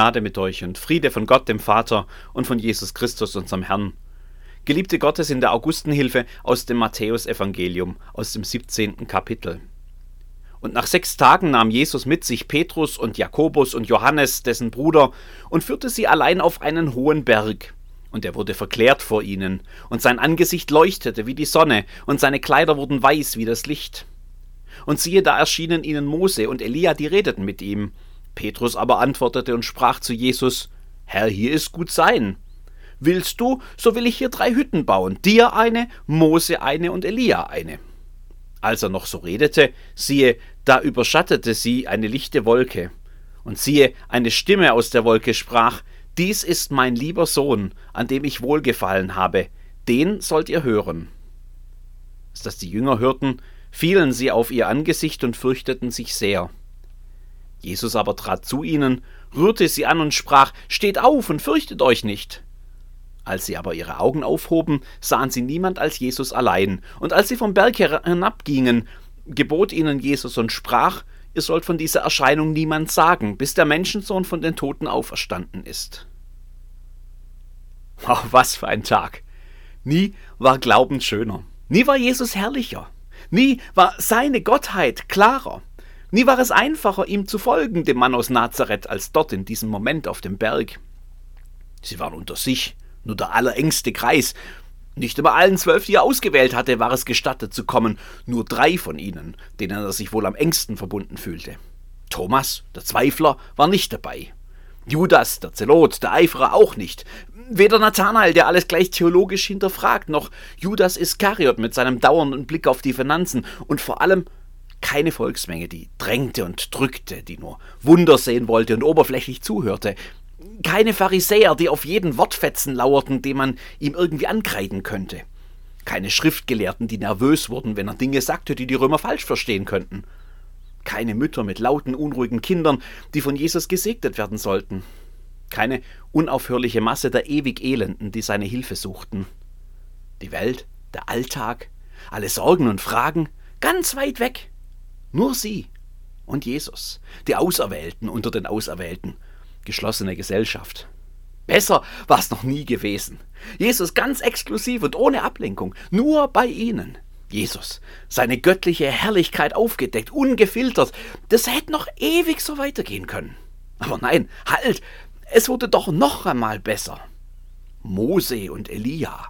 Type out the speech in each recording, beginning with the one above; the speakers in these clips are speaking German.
Gnade mit euch und Friede von Gott, dem Vater und von Jesus Christus, unserem Herrn. Geliebte Gottes in der Augustenhilfe aus dem Matthäusevangelium, aus dem 17. Kapitel. Und nach sechs Tagen nahm Jesus mit sich Petrus und Jakobus und Johannes, dessen Bruder, und führte sie allein auf einen hohen Berg. Und er wurde verklärt vor ihnen, und sein Angesicht leuchtete wie die Sonne, und seine Kleider wurden weiß wie das Licht. Und siehe, da erschienen ihnen Mose und Elia, die redeten mit ihm. Petrus aber antwortete und sprach zu Jesus, Herr, hier ist gut sein. Willst du, so will ich hier drei Hütten bauen, dir eine, Mose eine und Elia eine. Als er noch so redete, siehe, da überschattete sie eine lichte Wolke. Und siehe, eine Stimme aus der Wolke sprach, Dies ist mein lieber Sohn, an dem ich wohlgefallen habe, den sollt ihr hören. Als das die Jünger hörten, fielen sie auf ihr Angesicht und fürchteten sich sehr. Jesus aber trat zu ihnen, rührte sie an und sprach, Steht auf und fürchtet euch nicht. Als sie aber ihre Augen aufhoben, sahen sie niemand als Jesus allein, und als sie vom Berg hinabgingen, gebot ihnen Jesus und sprach, Ihr sollt von dieser Erscheinung niemand sagen, bis der Menschensohn von den Toten auferstanden ist. Oh, was für ein Tag! Nie war Glauben schöner, nie war Jesus herrlicher, nie war seine Gottheit klarer. Nie war es einfacher, ihm zu folgen, dem Mann aus Nazareth, als dort in diesem Moment auf dem Berg. Sie waren unter sich, nur der allerengste Kreis. Nicht über allen zwölf, die er ausgewählt hatte, war es gestattet zu kommen, nur drei von ihnen, denen er sich wohl am engsten verbunden fühlte. Thomas, der Zweifler, war nicht dabei. Judas, der Zelot, der Eiferer auch nicht. Weder Nathanael, der alles gleich theologisch hinterfragt, noch Judas Iskariot mit seinem dauernden Blick auf die Finanzen und vor allem keine Volksmenge, die drängte und drückte, die nur Wunder sehen wollte und oberflächlich zuhörte. Keine Pharisäer, die auf jeden Wortfetzen lauerten, den man ihm irgendwie ankreiden könnte. Keine Schriftgelehrten, die nervös wurden, wenn er Dinge sagte, die die Römer falsch verstehen könnten. Keine Mütter mit lauten, unruhigen Kindern, die von Jesus gesegnet werden sollten. Keine unaufhörliche Masse der ewig Elenden, die seine Hilfe suchten. Die Welt, der Alltag, alle Sorgen und Fragen, ganz weit weg. Nur sie und Jesus, die Auserwählten unter den Auserwählten, geschlossene Gesellschaft. Besser war es noch nie gewesen. Jesus ganz exklusiv und ohne Ablenkung, nur bei ihnen. Jesus, seine göttliche Herrlichkeit aufgedeckt, ungefiltert. Das hätte noch ewig so weitergehen können. Aber nein, halt, es wurde doch noch einmal besser. Mose und Elia,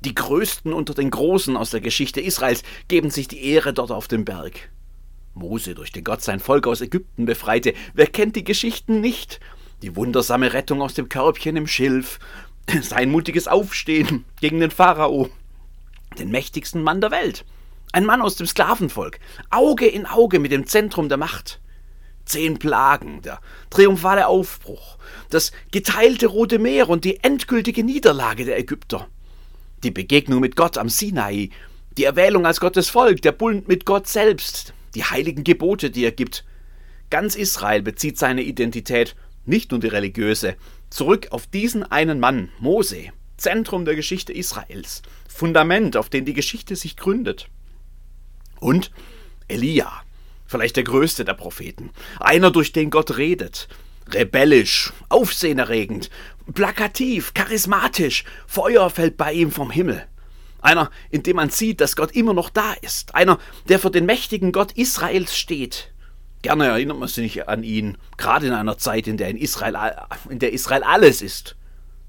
die größten unter den Großen aus der Geschichte Israels, geben sich die Ehre dort auf dem Berg. Mose, durch den Gott sein Volk aus Ägypten befreite, wer kennt die Geschichten nicht? Die wundersame Rettung aus dem Körbchen im Schilf, sein mutiges Aufstehen gegen den Pharao, den mächtigsten Mann der Welt, ein Mann aus dem Sklavenvolk, Auge in Auge mit dem Zentrum der Macht. Zehn Plagen, der triumphale Aufbruch, das geteilte Rote Meer und die endgültige Niederlage der Ägypter. Die Begegnung mit Gott am Sinai, die Erwählung als Gottes Volk, der Bund mit Gott selbst, die heiligen Gebote, die er gibt. Ganz Israel bezieht seine Identität, nicht nur die religiöse, zurück auf diesen einen Mann, Mose, Zentrum der Geschichte Israels, Fundament, auf dem die Geschichte sich gründet. Und Elia, vielleicht der größte der Propheten, einer, durch den Gott redet, rebellisch, aufsehenerregend, plakativ, charismatisch, Feuer fällt bei ihm vom Himmel. Einer, in dem man sieht, dass Gott immer noch da ist. Einer, der für den mächtigen Gott Israels steht. Gerne erinnert man sich an ihn, gerade in einer Zeit, in der, in Israel, in der Israel alles ist.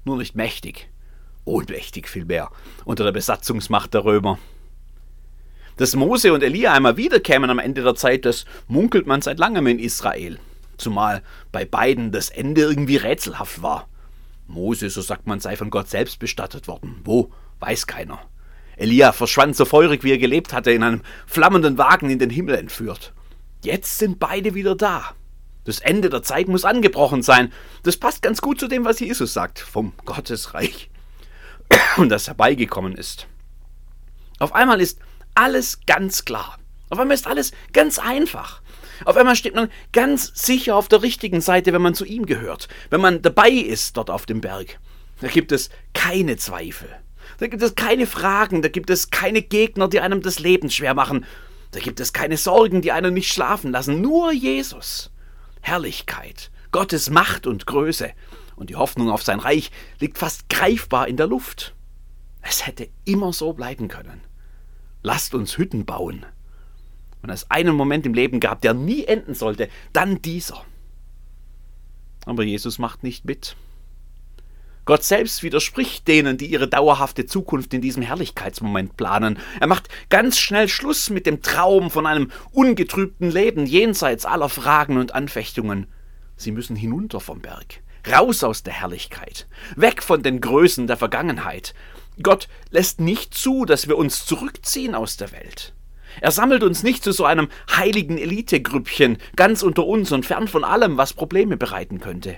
Nur nicht mächtig. Ohnmächtig vielmehr, unter der Besatzungsmacht der Römer. Dass Mose und Elia einmal wiederkämen am Ende der Zeit, das munkelt man seit langem in Israel. Zumal bei beiden das Ende irgendwie rätselhaft war. Mose, so sagt man, sei von Gott selbst bestattet worden. Wo, weiß keiner. Elia verschwand so feurig, wie er gelebt hatte, in einem flammenden Wagen in den Himmel entführt. Jetzt sind beide wieder da. Das Ende der Zeit muss angebrochen sein. Das passt ganz gut zu dem, was Jesus sagt vom Gottesreich und das herbeigekommen ist. Auf einmal ist alles ganz klar. Auf einmal ist alles ganz einfach. Auf einmal steht man ganz sicher auf der richtigen Seite, wenn man zu ihm gehört, wenn man dabei ist dort auf dem Berg. Da gibt es keine Zweifel. Da gibt es keine Fragen, da gibt es keine Gegner, die einem das Leben schwer machen. Da gibt es keine Sorgen, die einen nicht schlafen lassen. Nur Jesus. Herrlichkeit, Gottes Macht und Größe, und die Hoffnung auf sein Reich liegt fast greifbar in der Luft. Es hätte immer so bleiben können. Lasst uns Hütten bauen. Wenn es einen Moment im Leben gab, der nie enden sollte, dann dieser. Aber Jesus macht nicht mit. Gott selbst widerspricht denen, die ihre dauerhafte Zukunft in diesem Herrlichkeitsmoment planen. Er macht ganz schnell Schluss mit dem Traum von einem ungetrübten Leben jenseits aller Fragen und Anfechtungen. Sie müssen hinunter vom Berg, raus aus der Herrlichkeit, weg von den Größen der Vergangenheit. Gott lässt nicht zu, dass wir uns zurückziehen aus der Welt. Er sammelt uns nicht zu so einem heiligen Elitegrüppchen, ganz unter uns und fern von allem, was Probleme bereiten könnte.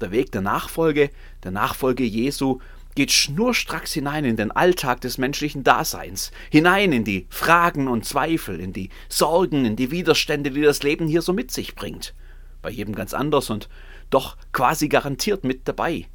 Der Weg der Nachfolge, der Nachfolge Jesu, geht schnurstracks hinein in den Alltag des menschlichen Daseins, hinein in die Fragen und Zweifel, in die Sorgen, in die Widerstände, die das Leben hier so mit sich bringt. Bei jedem ganz anders und doch quasi garantiert mit dabei.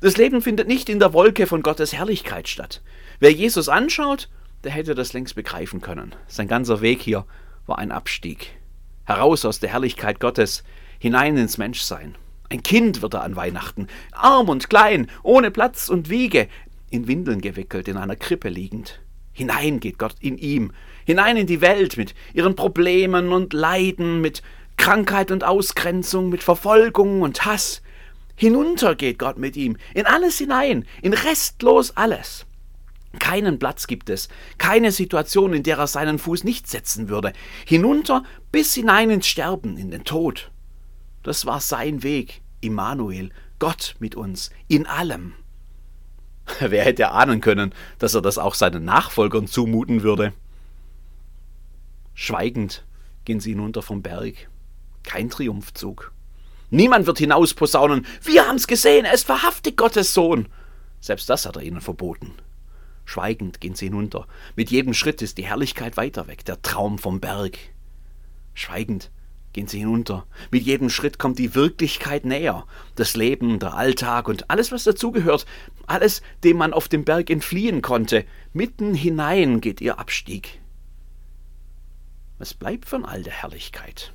Das Leben findet nicht in der Wolke von Gottes Herrlichkeit statt. Wer Jesus anschaut, der hätte das längst begreifen können. Sein ganzer Weg hier war ein Abstieg. Heraus aus der Herrlichkeit Gottes, hinein ins Menschsein. Ein Kind wird er an Weihnachten, arm und klein, ohne Platz und Wiege, in Windeln gewickelt, in einer Krippe liegend. Hinein geht Gott in ihm, hinein in die Welt mit ihren Problemen und Leiden, mit Krankheit und Ausgrenzung, mit Verfolgung und Hass. Hinunter geht Gott mit ihm, in alles hinein, in restlos alles. Keinen Platz gibt es, keine Situation, in der er seinen Fuß nicht setzen würde. Hinunter bis hinein ins Sterben, in den Tod. Das war sein Weg, Immanuel, Gott mit uns, in allem. Wer hätte ahnen können, dass er das auch seinen Nachfolgern zumuten würde? Schweigend gehen sie hinunter vom Berg. Kein Triumphzug. Niemand wird hinausposaunen. Wir haben's gesehen, er ist verhaftet Gottes Sohn. Selbst das hat er ihnen verboten. Schweigend gehen sie hinunter. Mit jedem Schritt ist die Herrlichkeit weiter weg, der Traum vom Berg. Schweigend gehen sie hinunter. Mit jedem Schritt kommt die Wirklichkeit näher. Das Leben, der Alltag und alles, was dazugehört, alles, dem man auf dem Berg entfliehen konnte, mitten hinein geht ihr Abstieg. Was bleibt von all der Herrlichkeit?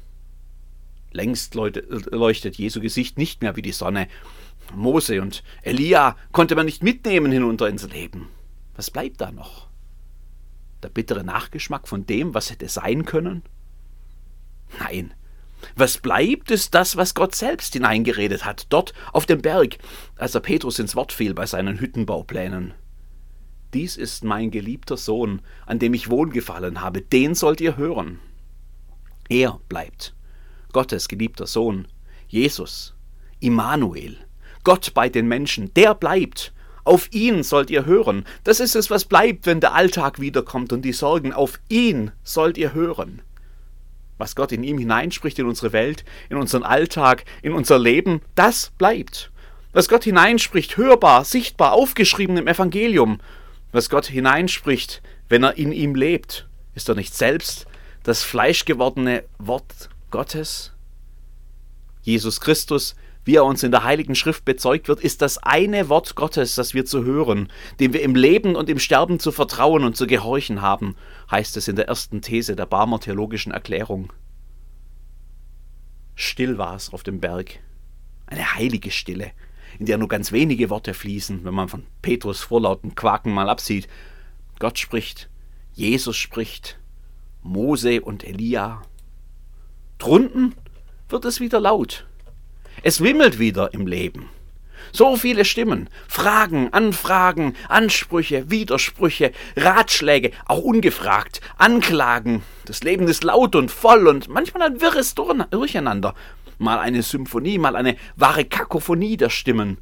Längst leuchtet Jesu Gesicht nicht mehr wie die Sonne. Mose und Elia konnte man nicht mitnehmen hinunter ins Leben. Was bleibt da noch? Der bittere Nachgeschmack von dem, was hätte sein können? Nein, was bleibt, ist das, was Gott selbst hineingeredet hat, dort auf dem Berg, als er Petrus ins Wort fiel bei seinen Hüttenbauplänen. Dies ist mein geliebter Sohn, an dem ich wohlgefallen habe, den sollt ihr hören. Er bleibt, Gottes geliebter Sohn, Jesus, Immanuel, Gott bei den Menschen, der bleibt. Auf ihn sollt ihr hören. Das ist es, was bleibt, wenn der Alltag wiederkommt und die Sorgen. Auf ihn sollt ihr hören was Gott in ihm hineinspricht in unsere Welt, in unseren Alltag, in unser Leben, das bleibt. Was Gott hineinspricht, hörbar, sichtbar, aufgeschrieben im Evangelium, was Gott hineinspricht, wenn er in ihm lebt, ist er nicht selbst das fleischgewordene Wort Gottes? Jesus Christus wie er uns in der Heiligen Schrift bezeugt wird, ist das eine Wort Gottes, das wir zu hören, dem wir im Leben und im Sterben zu vertrauen und zu gehorchen haben, heißt es in der ersten These der Barmer theologischen Erklärung. Still war es auf dem Berg, eine heilige Stille, in der nur ganz wenige Worte fließen, wenn man von Petrus vorlauten Quaken mal absieht. Gott spricht, Jesus spricht, Mose und Elia. Drunten wird es wieder laut, es wimmelt wieder im Leben. So viele Stimmen, Fragen, Anfragen, Ansprüche, Widersprüche, Ratschläge, auch ungefragt, Anklagen. Das Leben ist laut und voll und manchmal ein wirres Durcheinander. Mal eine Symphonie, mal eine wahre Kakophonie der Stimmen.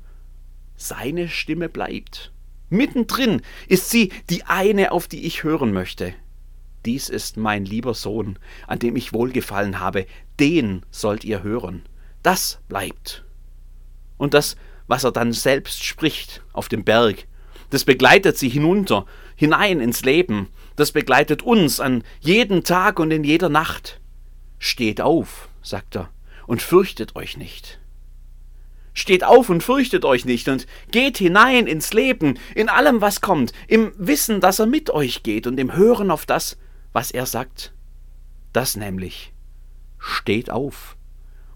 Seine Stimme bleibt. Mittendrin ist sie die eine, auf die ich hören möchte. Dies ist mein lieber Sohn, an dem ich wohlgefallen habe, den sollt ihr hören das bleibt. Und das, was er dann selbst spricht auf dem Berg, das begleitet sie hinunter, hinein ins Leben, das begleitet uns an jedem Tag und in jeder Nacht. Steht auf, sagt er, und fürchtet euch nicht. Steht auf und fürchtet euch nicht und geht hinein ins Leben, in allem, was kommt, im Wissen, dass er mit euch geht und im Hören auf das, was er sagt. Das nämlich, steht auf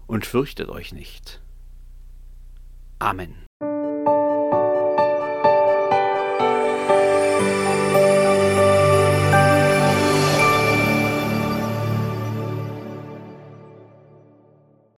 und fürchtet euch nicht. Amen.